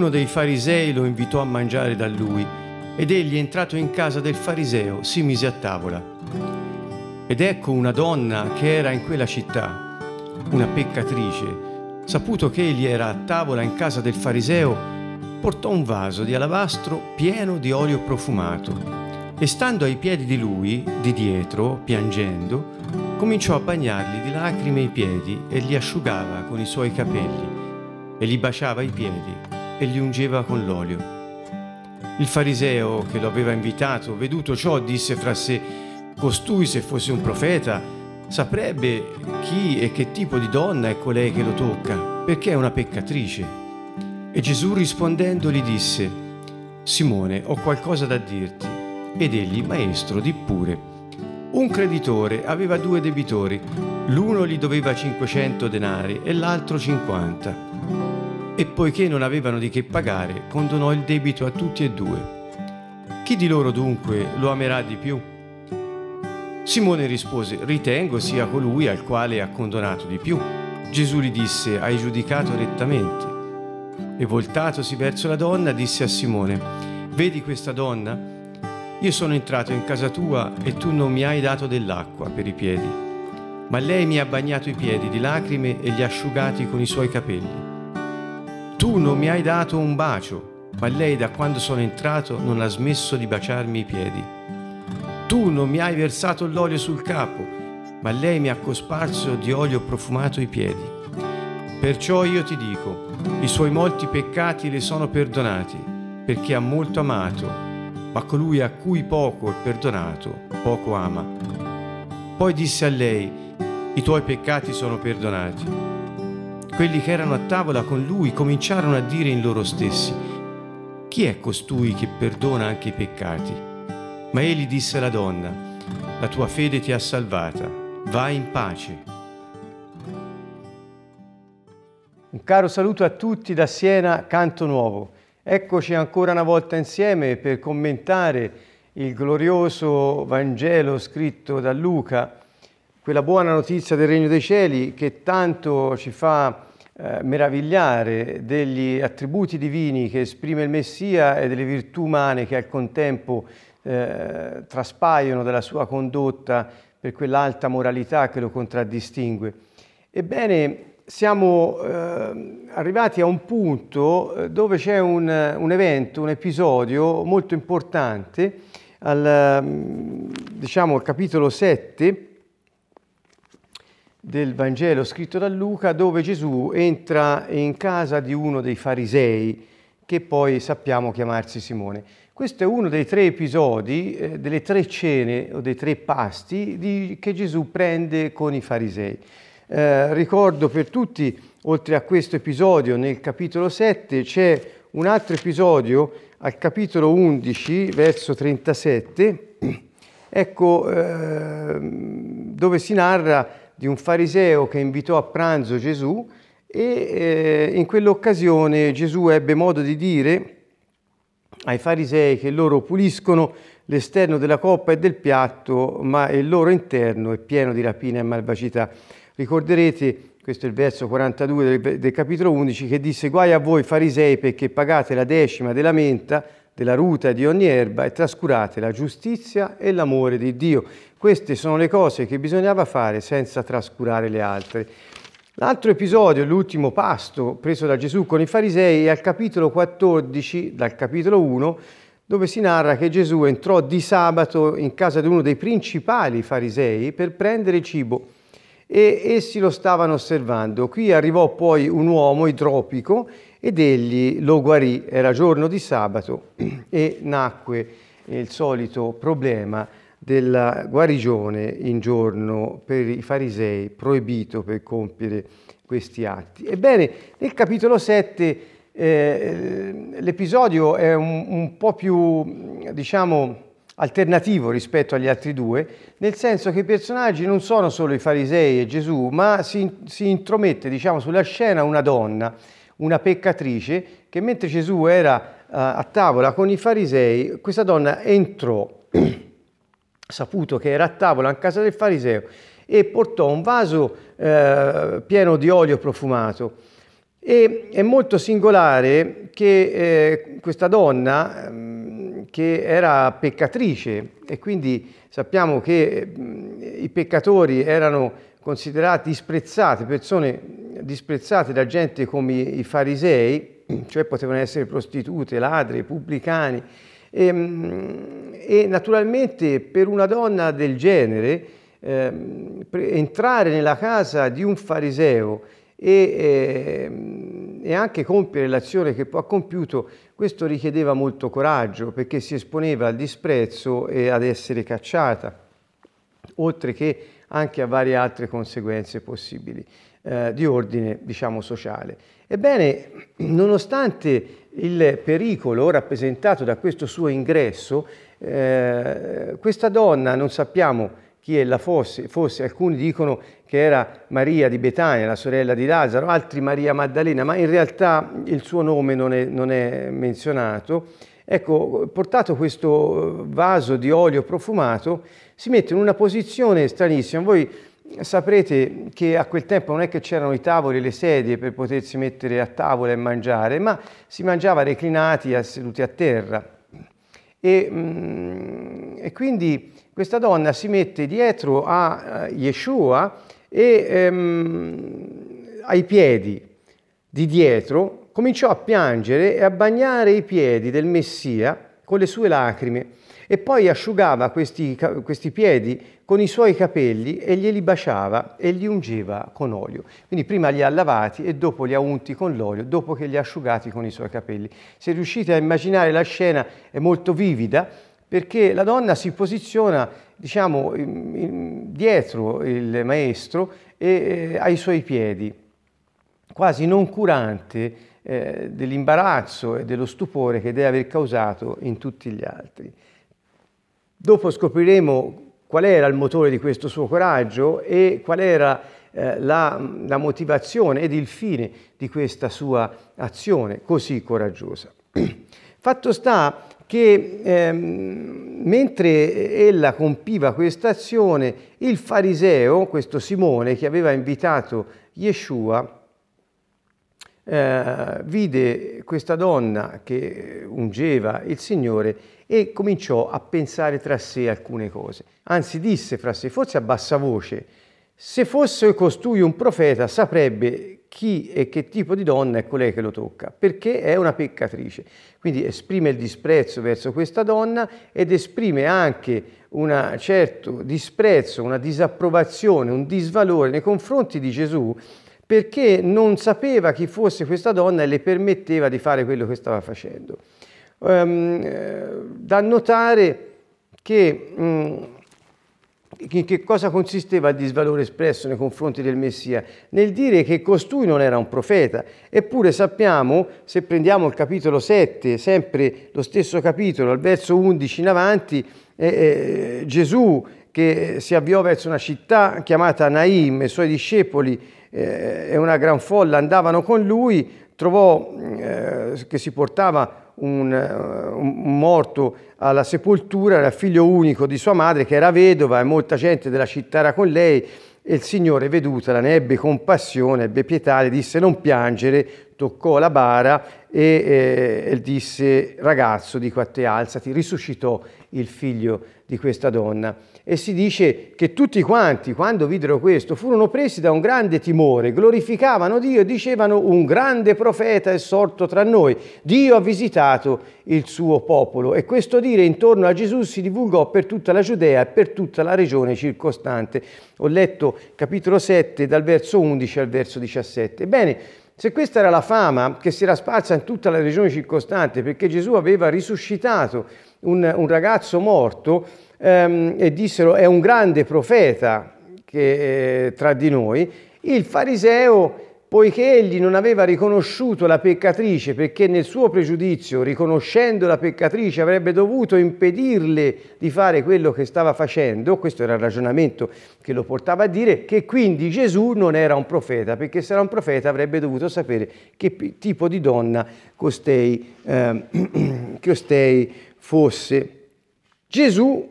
Uno dei farisei lo invitò a mangiare da lui ed egli, entrato in casa del fariseo, si mise a tavola. Ed ecco una donna che era in quella città, una peccatrice, saputo che egli era a tavola in casa del fariseo, portò un vaso di alabastro pieno di olio profumato e stando ai piedi di lui, di dietro, piangendo, cominciò a bagnargli di lacrime i piedi e li asciugava con i suoi capelli e li baciava i piedi e li ungeva con l'olio. Il fariseo che lo aveva invitato, veduto ciò, disse fra sé, costui se fosse un profeta saprebbe chi e che tipo di donna è colei che lo tocca, perché è una peccatrice. E Gesù rispondendo gli disse, Simone, ho qualcosa da dirti ed egli, maestro, di pure. Un creditore aveva due debitori, l'uno gli doveva 500 denari e l'altro 50. E poiché non avevano di che pagare, condonò il debito a tutti e due. Chi di loro dunque lo amerà di più? Simone rispose, ritengo sia colui al quale ha condonato di più. Gesù gli disse, hai giudicato rettamente. E voltatosi verso la donna, disse a Simone, vedi questa donna? Io sono entrato in casa tua e tu non mi hai dato dell'acqua per i piedi, ma lei mi ha bagnato i piedi di lacrime e li ha asciugati con i suoi capelli. Non mi hai dato un bacio, ma lei da quando sono entrato non ha smesso di baciarmi i piedi. Tu non mi hai versato l'olio sul capo, ma lei mi ha cosparso di olio profumato i piedi. Perciò io ti dico, i suoi molti peccati le sono perdonati, perché ha molto amato ma colui a cui poco è perdonato, poco ama. Poi disse a lei, i tuoi peccati sono perdonati. Quelli che erano a tavola con lui cominciarono a dire in loro stessi, chi è costui che perdona anche i peccati? Ma egli disse alla donna, la tua fede ti ha salvata, vai in pace. Un caro saluto a tutti da Siena, Canto Nuovo. Eccoci ancora una volta insieme per commentare il glorioso Vangelo scritto da Luca, quella buona notizia del Regno dei Cieli che tanto ci fa eh, meravigliare degli attributi divini che esprime il Messia e delle virtù umane che al contempo eh, traspaiono dalla sua condotta per quell'alta moralità che lo contraddistingue. Ebbene, siamo eh, arrivati a un punto eh, dove c'è un, un, evento, un episodio molto importante, al mm, diciamo, al capitolo 7 del Vangelo scritto da Luca, dove Gesù entra in casa di uno dei farisei, che poi sappiamo chiamarsi Simone. Questo è uno dei tre episodi, eh, delle tre cene o dei tre pasti di, che Gesù prende con i farisei. Eh, ricordo per tutti, oltre a questo episodio nel capitolo 7, c'è un altro episodio al capitolo 11, verso 37, ecco, eh, dove si narra di un fariseo che invitò a pranzo Gesù e eh, in quell'occasione Gesù ebbe modo di dire ai farisei che loro puliscono l'esterno della coppa e del piatto, ma il loro interno è pieno di rapina e malvagità. Ricorderete, questo è il verso 42 del, del capitolo 11, che disse guai a voi farisei perché pagate la decima della menta, della ruta e di ogni erba e trascurate la giustizia e l'amore di Dio. Queste sono le cose che bisognava fare senza trascurare le altre. L'altro episodio, l'ultimo pasto preso da Gesù con i farisei, è al capitolo 14, dal capitolo 1, dove si narra che Gesù entrò di sabato in casa di uno dei principali farisei per prendere cibo e essi lo stavano osservando. Qui arrivò poi un uomo idropico ed egli lo guarì, era giorno di sabato e nacque il solito problema della guarigione in giorno per i farisei, proibito per compiere questi atti. Ebbene, nel capitolo 7 eh, l'episodio è un, un po' più, diciamo, alternativo rispetto agli altri due, nel senso che i personaggi non sono solo i farisei e Gesù, ma si, si intromette diciamo, sulla scena una donna, una peccatrice, che mentre Gesù era uh, a tavola con i farisei, questa donna entrò, saputo che era a tavola in casa del fariseo, e portò un vaso uh, pieno di olio profumato. E è molto singolare che eh, questa donna, ehm, che era peccatrice, e quindi sappiamo che eh, i peccatori erano considerati disprezzati, persone disprezzate da gente come i farisei, cioè potevano essere prostitute, ladri, pubblicani, e, ehm, e naturalmente per una donna del genere eh, entrare nella casa di un fariseo e, eh, e anche compiere l'azione che ha compiuto, questo richiedeva molto coraggio perché si esponeva al disprezzo e ad essere cacciata, oltre che anche a varie altre conseguenze possibili eh, di ordine, diciamo, sociale. Ebbene, nonostante il pericolo rappresentato da questo suo ingresso, eh, questa donna, non sappiamo chi ella fosse, fosse, alcuni dicono che era Maria di Betania, la sorella di Lazzaro, altri Maria Maddalena, ma in realtà il suo nome non è, non è menzionato. Ecco, portato questo vaso di olio profumato, si mette in una posizione stranissima. Voi saprete che a quel tempo non è che c'erano i tavoli e le sedie per potersi mettere a tavola e mangiare, ma si mangiava reclinati seduti a terra. E, mm, e quindi questa donna si mette dietro a eh, Yeshua e ehm, ai piedi di dietro cominciò a piangere e a bagnare i piedi del Messia con le sue lacrime e poi asciugava questi, questi piedi con i suoi capelli e glieli baciava e li ungeva con olio. Quindi prima li ha lavati e dopo li ha unti con l'olio, dopo che li ha asciugati con i suoi capelli. Se riuscite a immaginare la scena è molto vivida, perché la donna si posiziona diciamo, dietro il maestro e eh, ai suoi piedi, quasi non curante eh, dell'imbarazzo e dello stupore che deve aver causato in tutti gli altri. Dopo scopriremo qual era il motore di questo suo coraggio e qual era eh, la, la motivazione ed il fine di questa sua azione così coraggiosa. Fatto sta che ehm, mentre ella compiva questa azione, il fariseo, questo Simone che aveva invitato Yeshua, eh, vide questa donna che ungeva il Signore e cominciò a pensare tra sé alcune cose. Anzi disse fra sé, forse a bassa voce, se fosse costui un profeta saprebbe chi e che tipo di donna è colei che lo tocca, perché è una peccatrice. Quindi esprime il disprezzo verso questa donna ed esprime anche un certo disprezzo, una disapprovazione, un disvalore nei confronti di Gesù perché non sapeva chi fosse questa donna e le permetteva di fare quello che stava facendo. Um, da notare che um, in che cosa consisteva il disvalore espresso nei confronti del Messia? Nel dire che costui non era un profeta. Eppure sappiamo, se prendiamo il capitolo 7, sempre lo stesso capitolo, al verso 11 in avanti, eh, eh, Gesù che si avviò verso una città chiamata Naim, e i suoi discepoli eh, e una gran folla andavano con lui, trovò eh, che si portava un, un, morto alla sepoltura, era figlio unico di sua madre che era vedova e molta gente della città era con lei e il Signore vedutala ne ebbe compassione, ebbe pietà, le disse non piangere, toccò la bara e, eh, disse ragazzo dico a te alzati, risuscitò il figlio di questa donna e si dice che tutti quanti, quando videro questo, furono presi da un grande timore, glorificavano Dio e dicevano un grande profeta è sorto tra noi, Dio ha visitato il suo popolo e questo dire intorno a Gesù si divulgò per tutta la Giudea e per tutta la regione circostante. Ho letto capitolo 7 dal verso 11 al verso 17. Bene, se questa era la fama che si era sparsa in tutta la regione circostante perché Gesù aveva risuscitato un, un ragazzo morto, ehm, e dissero è un grande profeta che, eh, tra di noi, il fariseo, poiché egli non aveva riconosciuto la peccatrice, perché nel suo pregiudizio, riconoscendo la peccatrice, avrebbe dovuto impedirle di fare quello che stava facendo, questo era il ragionamento che lo portava a dire, che quindi Gesù non era un profeta, perché se era un profeta avrebbe dovuto sapere che tipo di donna costei, eh, costei fosse. Gesù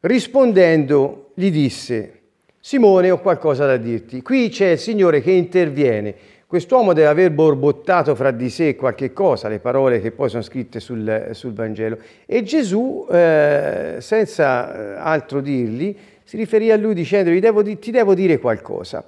Rispondendo gli disse, Simone ho qualcosa da dirti, qui c'è il Signore che interviene, Quest'uomo deve aver borbottato fra di sé qualche cosa, le parole che poi sono scritte sul, sul Vangelo. E Gesù, eh, senza eh, altro dirgli, si riferì a lui dicendogli devo, ti devo dire qualcosa.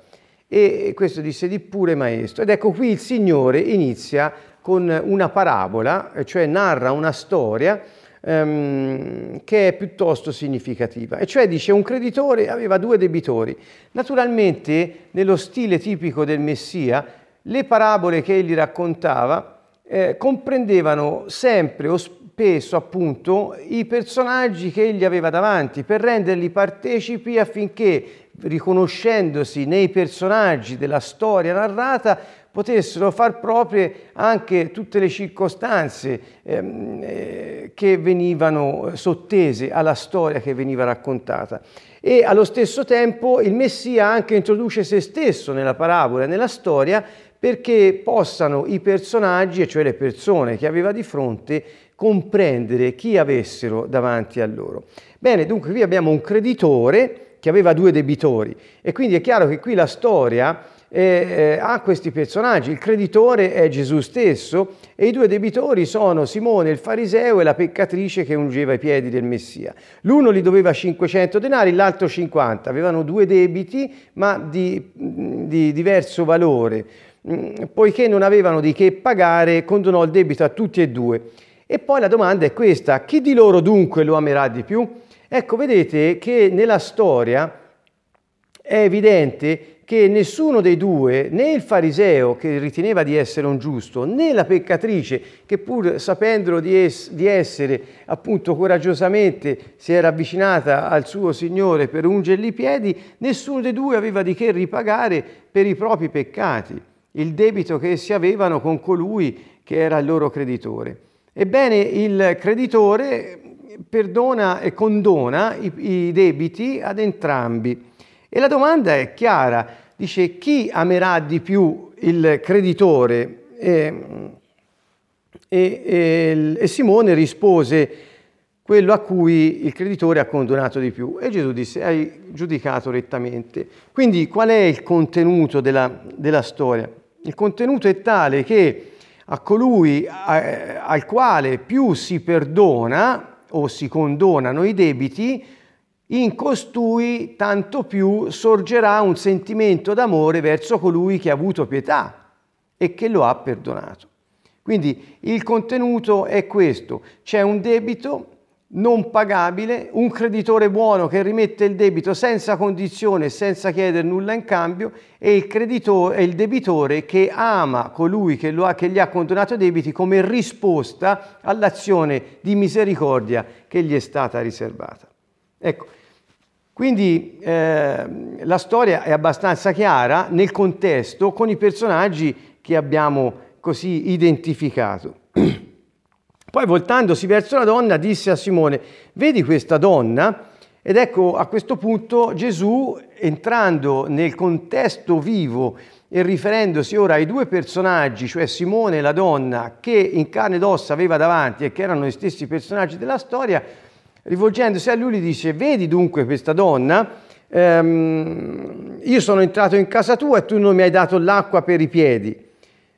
E questo disse di pure maestro. Ed ecco qui il Signore inizia con una parabola, cioè narra una storia ehm, che è piuttosto significativa. E cioè dice un creditore aveva due debitori. Naturalmente, nello stile tipico del Messia, le parabole che egli raccontava eh, comprendevano sempre o spesso appunto i personaggi che egli aveva davanti per renderli partecipi affinché riconoscendosi nei personaggi della storia narrata potessero far proprie anche tutte le circostanze ehm, eh, che venivano sottese alla storia che veniva raccontata. E allo stesso tempo il Messia anche introduce se stesso nella parabola, nella storia, perché possano i personaggi, cioè le persone che aveva di fronte, comprendere chi avessero davanti a loro. Bene, dunque qui abbiamo un creditore che aveva due debitori e quindi è chiaro che qui la storia eh, ha questi personaggi. Il creditore è Gesù stesso e i due debitori sono Simone il fariseo e la peccatrice che ungeva i piedi del Messia. L'uno li doveva 500 denari, l'altro 50. Avevano due debiti ma di, di diverso valore. Mm, poiché non avevano di che pagare, condonò il debito a tutti e due. E poi la domanda è questa, chi di loro dunque lo amerà di più? Ecco, vedete che nella storia è evidente che nessuno dei due, né il fariseo che riteneva di essere un giusto, né la peccatrice che pur sapendolo di, es- di essere appunto coraggiosamente si era avvicinata al suo Signore per ungergli i piedi, nessuno dei due aveva di che ripagare per i propri peccati il debito che essi avevano con colui che era il loro creditore. Ebbene, il creditore perdona e condona i, i debiti ad entrambi. E la domanda è chiara, dice chi amerà di più il creditore? E, e, e, e Simone rispose quello a cui il creditore ha condonato di più. E Gesù disse, hai giudicato rettamente. Quindi qual è il contenuto della, della storia? Il contenuto è tale che a colui a, al quale più si perdona o si condonano i debiti, in costui tanto più sorgerà un sentimento d'amore verso colui che ha avuto pietà e che lo ha perdonato. Quindi il contenuto è questo, c'è un debito non pagabile, un creditore buono che rimette il debito senza condizione senza chiedere nulla in cambio e il, creditore, il debitore che ama colui che, ha, che gli ha condonato i debiti come risposta all'azione di misericordia che gli è stata riservata. Ecco, quindi eh, la storia è abbastanza chiara nel contesto con i personaggi che abbiamo così identificato. Poi voltandosi verso la donna disse a Simone, vedi questa donna? Ed ecco a questo punto Gesù, entrando nel contesto vivo e riferendosi ora ai due personaggi, cioè Simone e la donna, che in carne ed ossa aveva davanti e che erano gli stessi personaggi della storia, rivolgendosi a lui gli dice, vedi dunque questa donna? Ehm, io sono entrato in casa tua e tu non mi hai dato l'acqua per i piedi.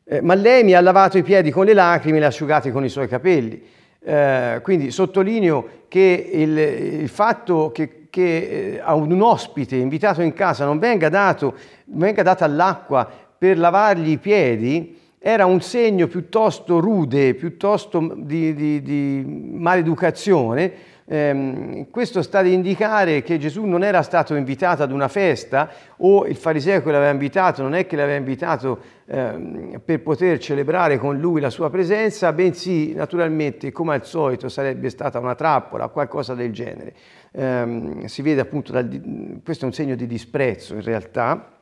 Eh, ma lei mi ha lavato i piedi con le lacrime e li ha asciugati con i suoi capelli. Eh, quindi sottolineo che il, il fatto che, che, eh, a un ospite invitato in casa non venga, dato, venga data l'acqua per lavargli i piedi era un segno piuttosto rude, piuttosto di, di, di maleducazione, eh, questo sta ad indicare che Gesù non era stato invitato ad una festa o il fariseo che l'aveva invitato non è che l'aveva invitato eh, per poter celebrare con lui la sua presenza, bensì naturalmente come al solito sarebbe stata una trappola qualcosa del genere. Eh, si vede appunto, dal, questo è un segno di disprezzo in realtà,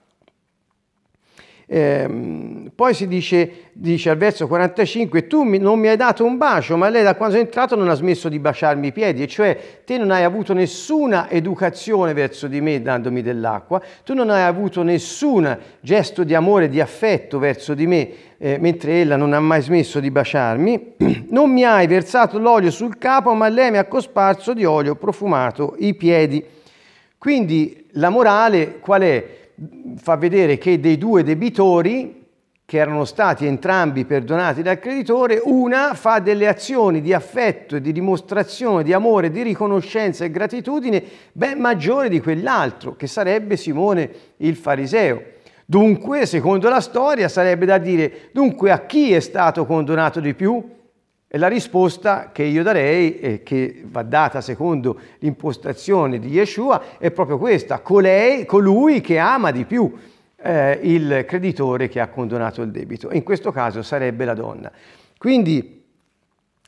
eh, poi si dice, dice, al verso 45, tu non mi hai dato un bacio, ma lei da quando sono entrato non ha smesso di baciarmi i piedi, e cioè te non hai avuto nessuna educazione verso di me dandomi dell'acqua, tu non hai avuto nessun gesto di amore, di affetto verso di me, eh, mentre ella non ha mai smesso di baciarmi, non mi hai versato l'olio sul capo, ma lei mi ha cosparso di olio profumato i piedi. Quindi la morale qual è? Fa vedere che dei due debitori che erano stati entrambi perdonati dal creditore, una fa delle azioni di affetto di dimostrazione di amore, di riconoscenza e gratitudine ben maggiore di quell'altro, che sarebbe Simone il fariseo. Dunque, secondo la storia, sarebbe da dire, dunque a chi è stato condonato di più? E la risposta che io darei, e che va data secondo l'impostazione di Yeshua, è proprio questa, colei, colui che ama di più eh, il creditore che ha condonato il debito. in questo caso sarebbe la donna. Quindi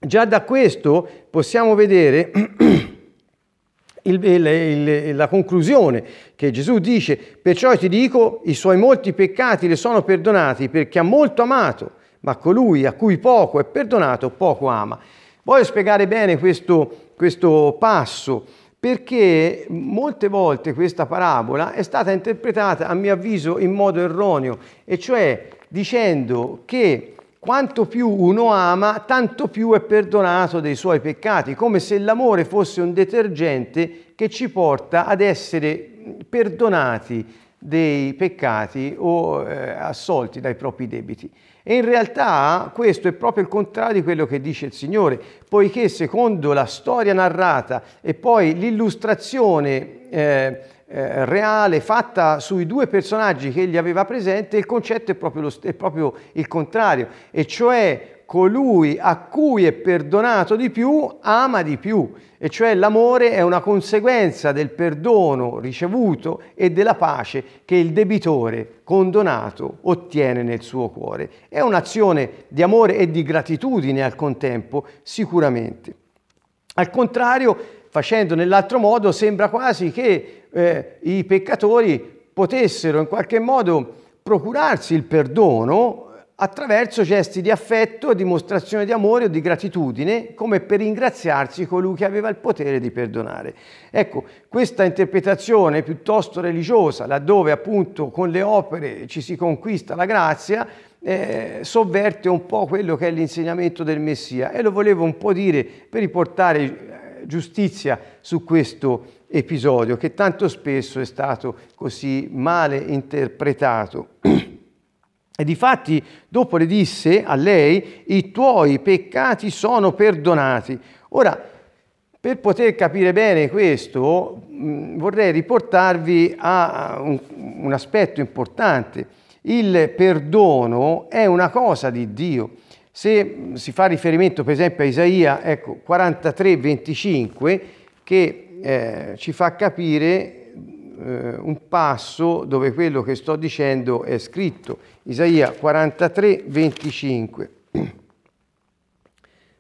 già da questo possiamo vedere il, il, il, la conclusione che Gesù dice, perciò ti dico, i suoi molti peccati le sono perdonati perché ha molto amato, ma colui a cui poco è perdonato, poco ama. Voglio spiegare bene questo, questo passo perché molte volte questa parabola è stata interpretata, a mio avviso, in modo erroneo, e cioè dicendo che quanto più uno ama, tanto più è perdonato dei suoi peccati, come se l'amore fosse un detergente che ci porta ad essere perdonati dei peccati o eh, assolti dai propri debiti. E in realtà questo è proprio il contrario di quello che dice il Signore, poiché secondo la storia narrata e poi l'illustrazione eh, eh, reale fatta sui due personaggi che egli aveva presente, il concetto è proprio, lo, è proprio il contrario, e cioè colui a cui è perdonato di più ama di più, e cioè l'amore è una conseguenza del perdono ricevuto e della pace che il debitore condonato ottiene nel suo cuore. È un'azione di amore e di gratitudine al contempo, sicuramente. Al contrario, facendo nell'altro modo, sembra quasi che eh, i peccatori potessero in qualche modo procurarsi il perdono attraverso gesti di affetto, dimostrazione di amore o di gratitudine, come per ringraziarsi colui che aveva il potere di perdonare. Ecco, questa interpretazione piuttosto religiosa, laddove appunto con le opere ci si conquista la grazia, eh, sovverte un po' quello che è l'insegnamento del Messia e lo volevo un po' dire per riportare eh, giustizia su questo episodio che tanto spesso è stato così male interpretato. E difatti dopo le disse a lei, i tuoi peccati sono perdonati. Ora, per poter capire bene questo, mh, vorrei riportarvi a un, un aspetto importante. Il perdono è una cosa di Dio. Se si fa riferimento per esempio a Isaia ecco, 43, 25, che eh, ci fa capire eh, un passo dove quello che sto dicendo è scritto. Isaia 43, 25.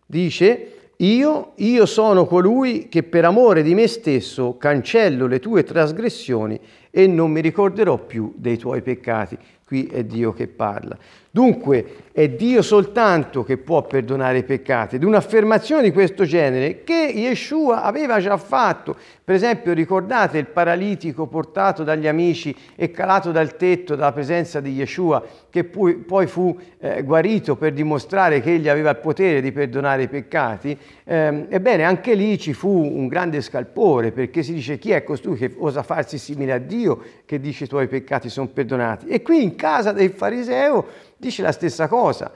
Dice, io, io sono colui che per amore di me stesso cancello le tue trasgressioni e non mi ricorderò più dei tuoi peccati. Qui è Dio che parla. Dunque è Dio soltanto che può perdonare i peccati. Ed un'affermazione di questo genere che Yeshua aveva già fatto. Per esempio ricordate il paralitico portato dagli amici e calato dal tetto dalla presenza di Yeshua che poi fu eh, guarito per dimostrare che egli aveva il potere di perdonare i peccati. Eh, ebbene anche lì ci fu un grande scalpore perché si dice chi è costui che osa farsi simile a Dio che dice i tuoi peccati sono perdonati. E qui in casa del fariseo dice la stessa cosa.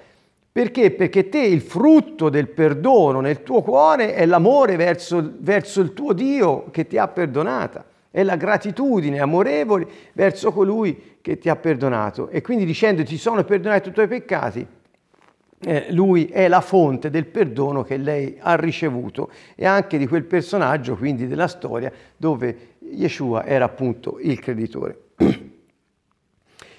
Perché? Perché te il frutto del perdono nel tuo cuore è l'amore verso, verso il tuo Dio che ti ha perdonata, è la gratitudine amorevole verso colui che ti ha perdonato. E quindi dicendo ti sono perdonati i tuoi peccati, eh, lui è la fonte del perdono che lei ha ricevuto e anche di quel personaggio, quindi della storia, dove Yeshua era appunto il creditore.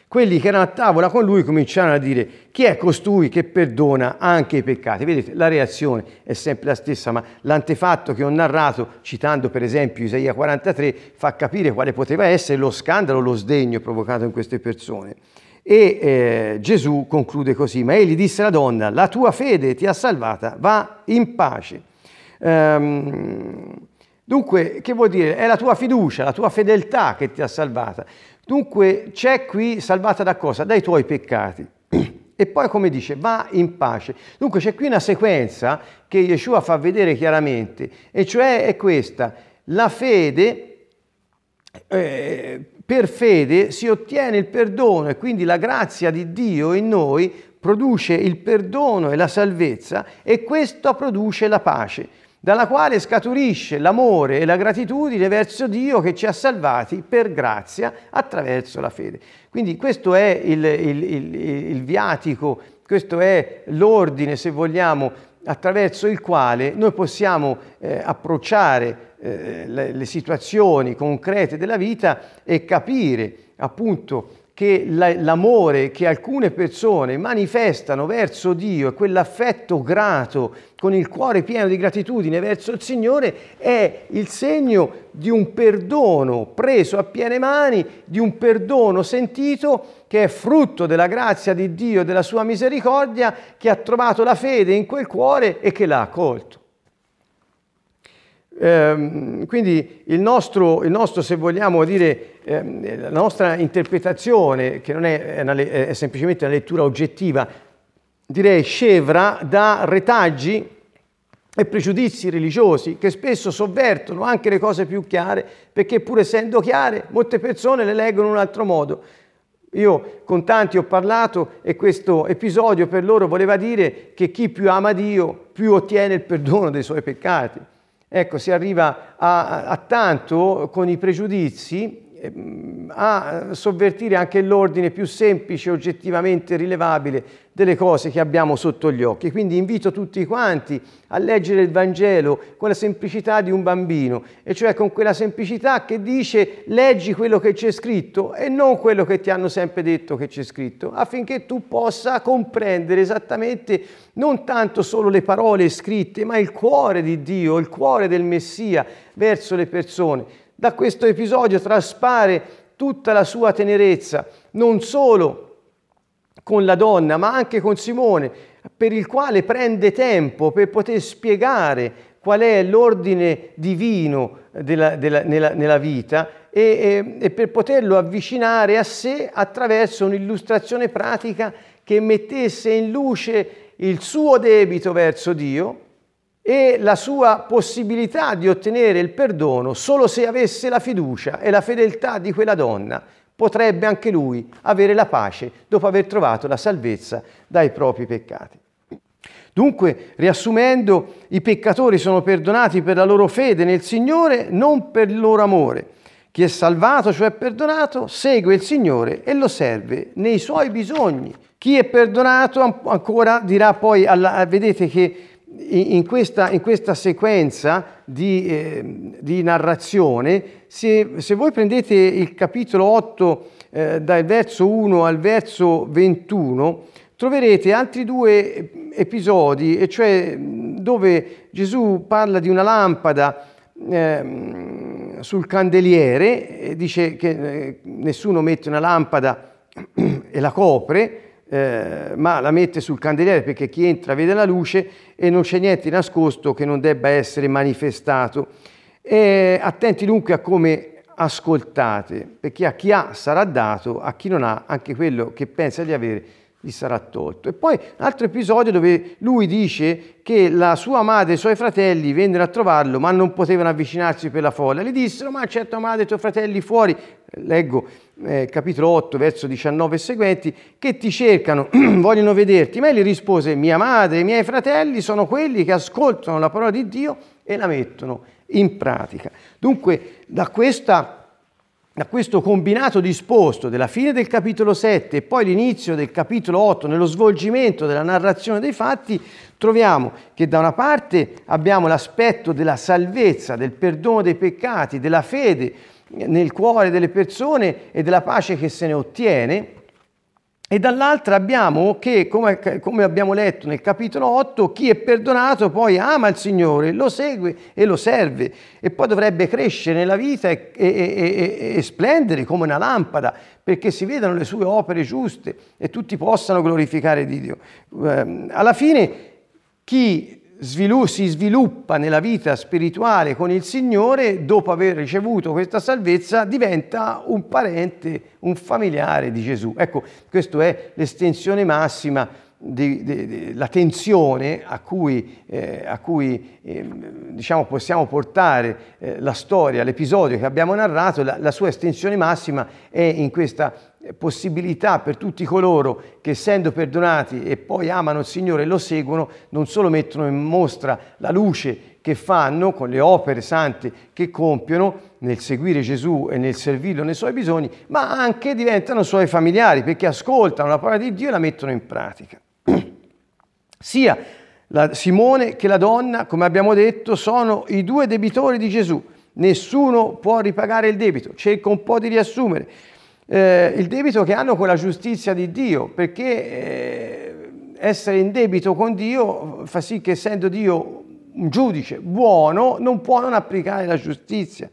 quelli che erano a tavola con lui cominciarono a dire chi è costui che perdona anche i peccati. Vedete, la reazione è sempre la stessa, ma l'antefatto che ho narrato, citando per esempio Isaia 43, fa capire quale poteva essere lo scandalo, lo sdegno provocato in queste persone. E eh, Gesù conclude così, ma egli disse alla donna, la tua fede ti ha salvata, va in pace. Um, dunque, che vuol dire? È la tua fiducia, la tua fedeltà che ti ha salvata. Dunque c'è qui salvata da cosa? Dai tuoi peccati. E poi come dice, va in pace. Dunque c'è qui una sequenza che Yeshua fa vedere chiaramente, e cioè è questa, la fede eh, per fede si ottiene il perdono e quindi la grazia di Dio in noi produce il perdono e la salvezza e questo produce la pace, dalla quale scaturisce l'amore e la gratitudine verso Dio che ci ha salvati per grazia attraverso la fede. Quindi questo è il, il, il, il viatico, questo è l'ordine, se vogliamo, attraverso il quale noi possiamo eh, approcciare eh, le, le situazioni concrete della vita e capire appunto che l'amore che alcune persone manifestano verso Dio e quell'affetto grato con il cuore pieno di gratitudine verso il Signore è il segno di un perdono preso a piene mani, di un perdono sentito che è frutto della grazia di Dio e della sua misericordia che ha trovato la fede in quel cuore e che l'ha accolto. Ehm, quindi il nostro, il nostro, se vogliamo dire, ehm, la nostra interpretazione, che non è, una, è, semplicemente una lettura oggettiva, direi scevra da retaggi e pregiudizi religiosi che spesso sovvertono anche le cose più chiare, perché pur essendo chiare, molte persone le leggono in un altro modo. Io con tanti ho parlato e questo episodio per loro voleva dire che chi più ama Dio più ottiene il perdono dei suoi peccati. Ecco, si arriva a, a tanto con i pregiudizi a sovvertire anche l'ordine più semplice, oggettivamente rilevabile delle cose che abbiamo sotto gli occhi. Quindi invito tutti quanti a leggere il Vangelo con la semplicità di un bambino, e cioè con quella semplicità che dice leggi quello che c'è scritto e non quello che ti hanno sempre detto che c'è scritto, affinché tu possa comprendere esattamente non tanto solo le parole scritte, ma il cuore di Dio, il cuore del Messia verso le persone. Da questo episodio traspare tutta la sua tenerezza, non solo con la donna, ma anche con Simone, per il quale prende tempo per poter spiegare qual è l'ordine divino della, della, nella, nella, vita e, e, e per poterlo avvicinare a sé attraverso un'illustrazione pratica che mettesse in luce il suo debito verso Dio e la sua possibilità di ottenere il perdono solo se avesse la fiducia e la fedeltà di quella donna potrebbe anche lui avere la pace dopo aver trovato la salvezza dai propri peccati. Dunque, riassumendo, i peccatori sono perdonati per la loro fede nel Signore, non per il loro amore. Chi è salvato, cioè perdonato, segue il Signore e lo serve nei suoi bisogni. Chi è perdonato ancora dirà poi, alla, vedete che in questa, in questa sequenza di, eh, di narrazione, se, se, voi prendete il capitolo 8 eh, dal verso 1 al verso 21, troverete altri due episodi, e cioè dove Gesù parla di una lampada eh, sul candeliere, dice che eh, nessuno mette una lampada e la copre, eh, ma la mette sul candeliere perché chi entra vede la luce e non c'è niente nascosto che non debba essere manifestato. E attenti dunque a come ascoltate, perché a chi ha sarà dato, a chi non ha anche quello che pensa di avere gli sarà tolto. E poi un altro episodio dove lui dice che la sua madre e i suoi fratelli vennero a trovarlo, ma non potevano avvicinarsi per la folla. Gli dissero, ma certo madre e i tuoi fratelli fuori, leggo eh, capitolo 8, verso 19 e seguenti, che ti cercano, vogliono vederti. Ma egli rispose, mia madre e i miei fratelli sono quelli che ascoltano la parola di Dio e la mettono in pratica. Dunque, da questa da questo combinato disposto della fine del capitolo 7 e poi l'inizio del capitolo 8 nello svolgimento della narrazione dei fatti, troviamo che da una parte abbiamo l'aspetto della salvezza, del perdono dei peccati, della fede nel cuore delle persone e della pace che se ne ottiene, e dall'altra abbiamo che, come, come, abbiamo letto nel capitolo 8, chi è perdonato poi ama il Signore, lo segue e lo serve e poi dovrebbe crescere nella vita e, e, e, e splendere come una lampada perché si vedano le sue opere giuste e tutti possano glorificare Dio. Eh, alla fine chi svilu- si sviluppa nella vita spirituale con il Signore, dopo aver ricevuto questa salvezza, diventa un parente, un familiare di Gesù. Ecco, questa è l'estensione massima di, di, di, la tensione a cui, eh, a cui eh, diciamo, possiamo portare eh, la storia, l'episodio che abbiamo narrato, la, la, sua estensione massima è in questa possibilità per tutti coloro che essendo perdonati e poi amano il Signore e lo seguono, non solo mettono in mostra la luce che fanno con le opere sante che compiono nel seguire Gesù e nel servirlo nei suoi bisogni, ma anche diventano suoi familiari perché ascoltano la parola di Dio e la mettono in pratica. Sia la Simone che la donna, come abbiamo detto, sono i due debitori di Gesù. Nessuno può ripagare il debito. Cerco un po' di riassumere. Eh, il debito che hanno con la giustizia di Dio, perché eh, essere in debito con Dio fa sì che essendo Dio un giudice buono non può non applicare la giustizia.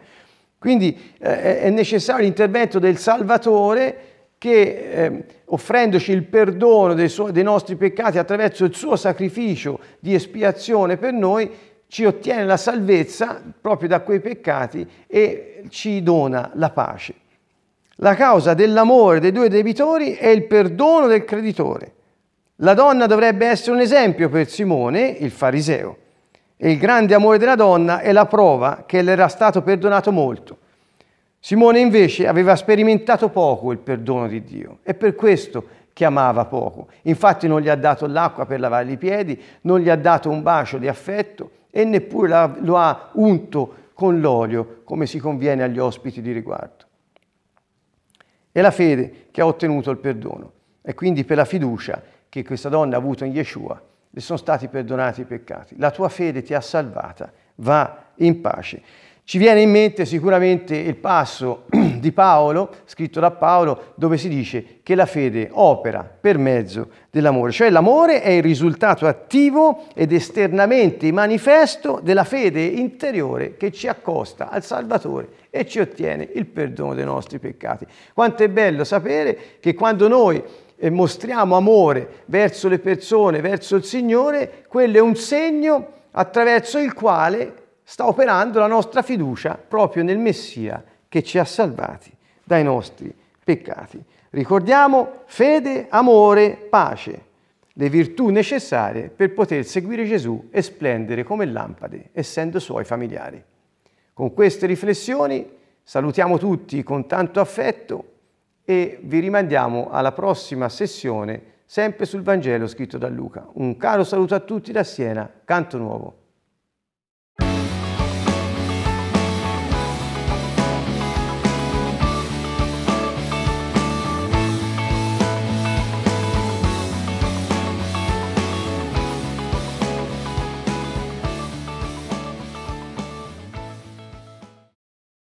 Quindi eh, è necessario l'intervento del Salvatore che eh, offrendoci il perdono dei, suoi, dei nostri peccati attraverso il suo sacrificio di espiazione per noi, ci ottiene la salvezza proprio da quei peccati e ci dona la pace. La causa dell'amore dei due debitori è il perdono del creditore. La donna dovrebbe essere un esempio per Simone, il fariseo, e il grande amore della donna è la prova che le era stato perdonato molto. Simone invece aveva sperimentato poco il perdono di Dio e per questo chiamava poco. Infatti non gli ha dato l'acqua per lavare i piedi, non gli ha dato un bacio di affetto e neppure lo ha unto con l'olio come si conviene agli ospiti di riguardo. È la fede che ha ottenuto il perdono e quindi per la fiducia che questa donna ha avuto in Yeshua le sono stati perdonati i peccati. La tua fede ti ha salvata, va in pace. Ci viene in mente sicuramente il passo di Paolo, scritto da Paolo, dove si dice che la fede opera per mezzo dell'amore, cioè l'amore è il risultato attivo ed esternamente manifesto della fede interiore che ci accosta al Salvatore e ci ottiene il perdono dei nostri peccati. Quanto è bello sapere che quando noi eh, mostriamo amore verso le persone, verso il Signore, quello è un segno attraverso il quale sta operando la nostra fiducia proprio nel Messia che ci ha salvati dai nostri peccati. Ricordiamo fede, amore, pace, le virtù necessarie per poter seguire Gesù e splendere come lampade, essendo suoi familiari. Con queste riflessioni salutiamo tutti con tanto affetto e vi rimandiamo alla prossima sessione sempre sul Vangelo scritto da Luca. Un caro saluto a tutti da Siena, Canto Nuovo.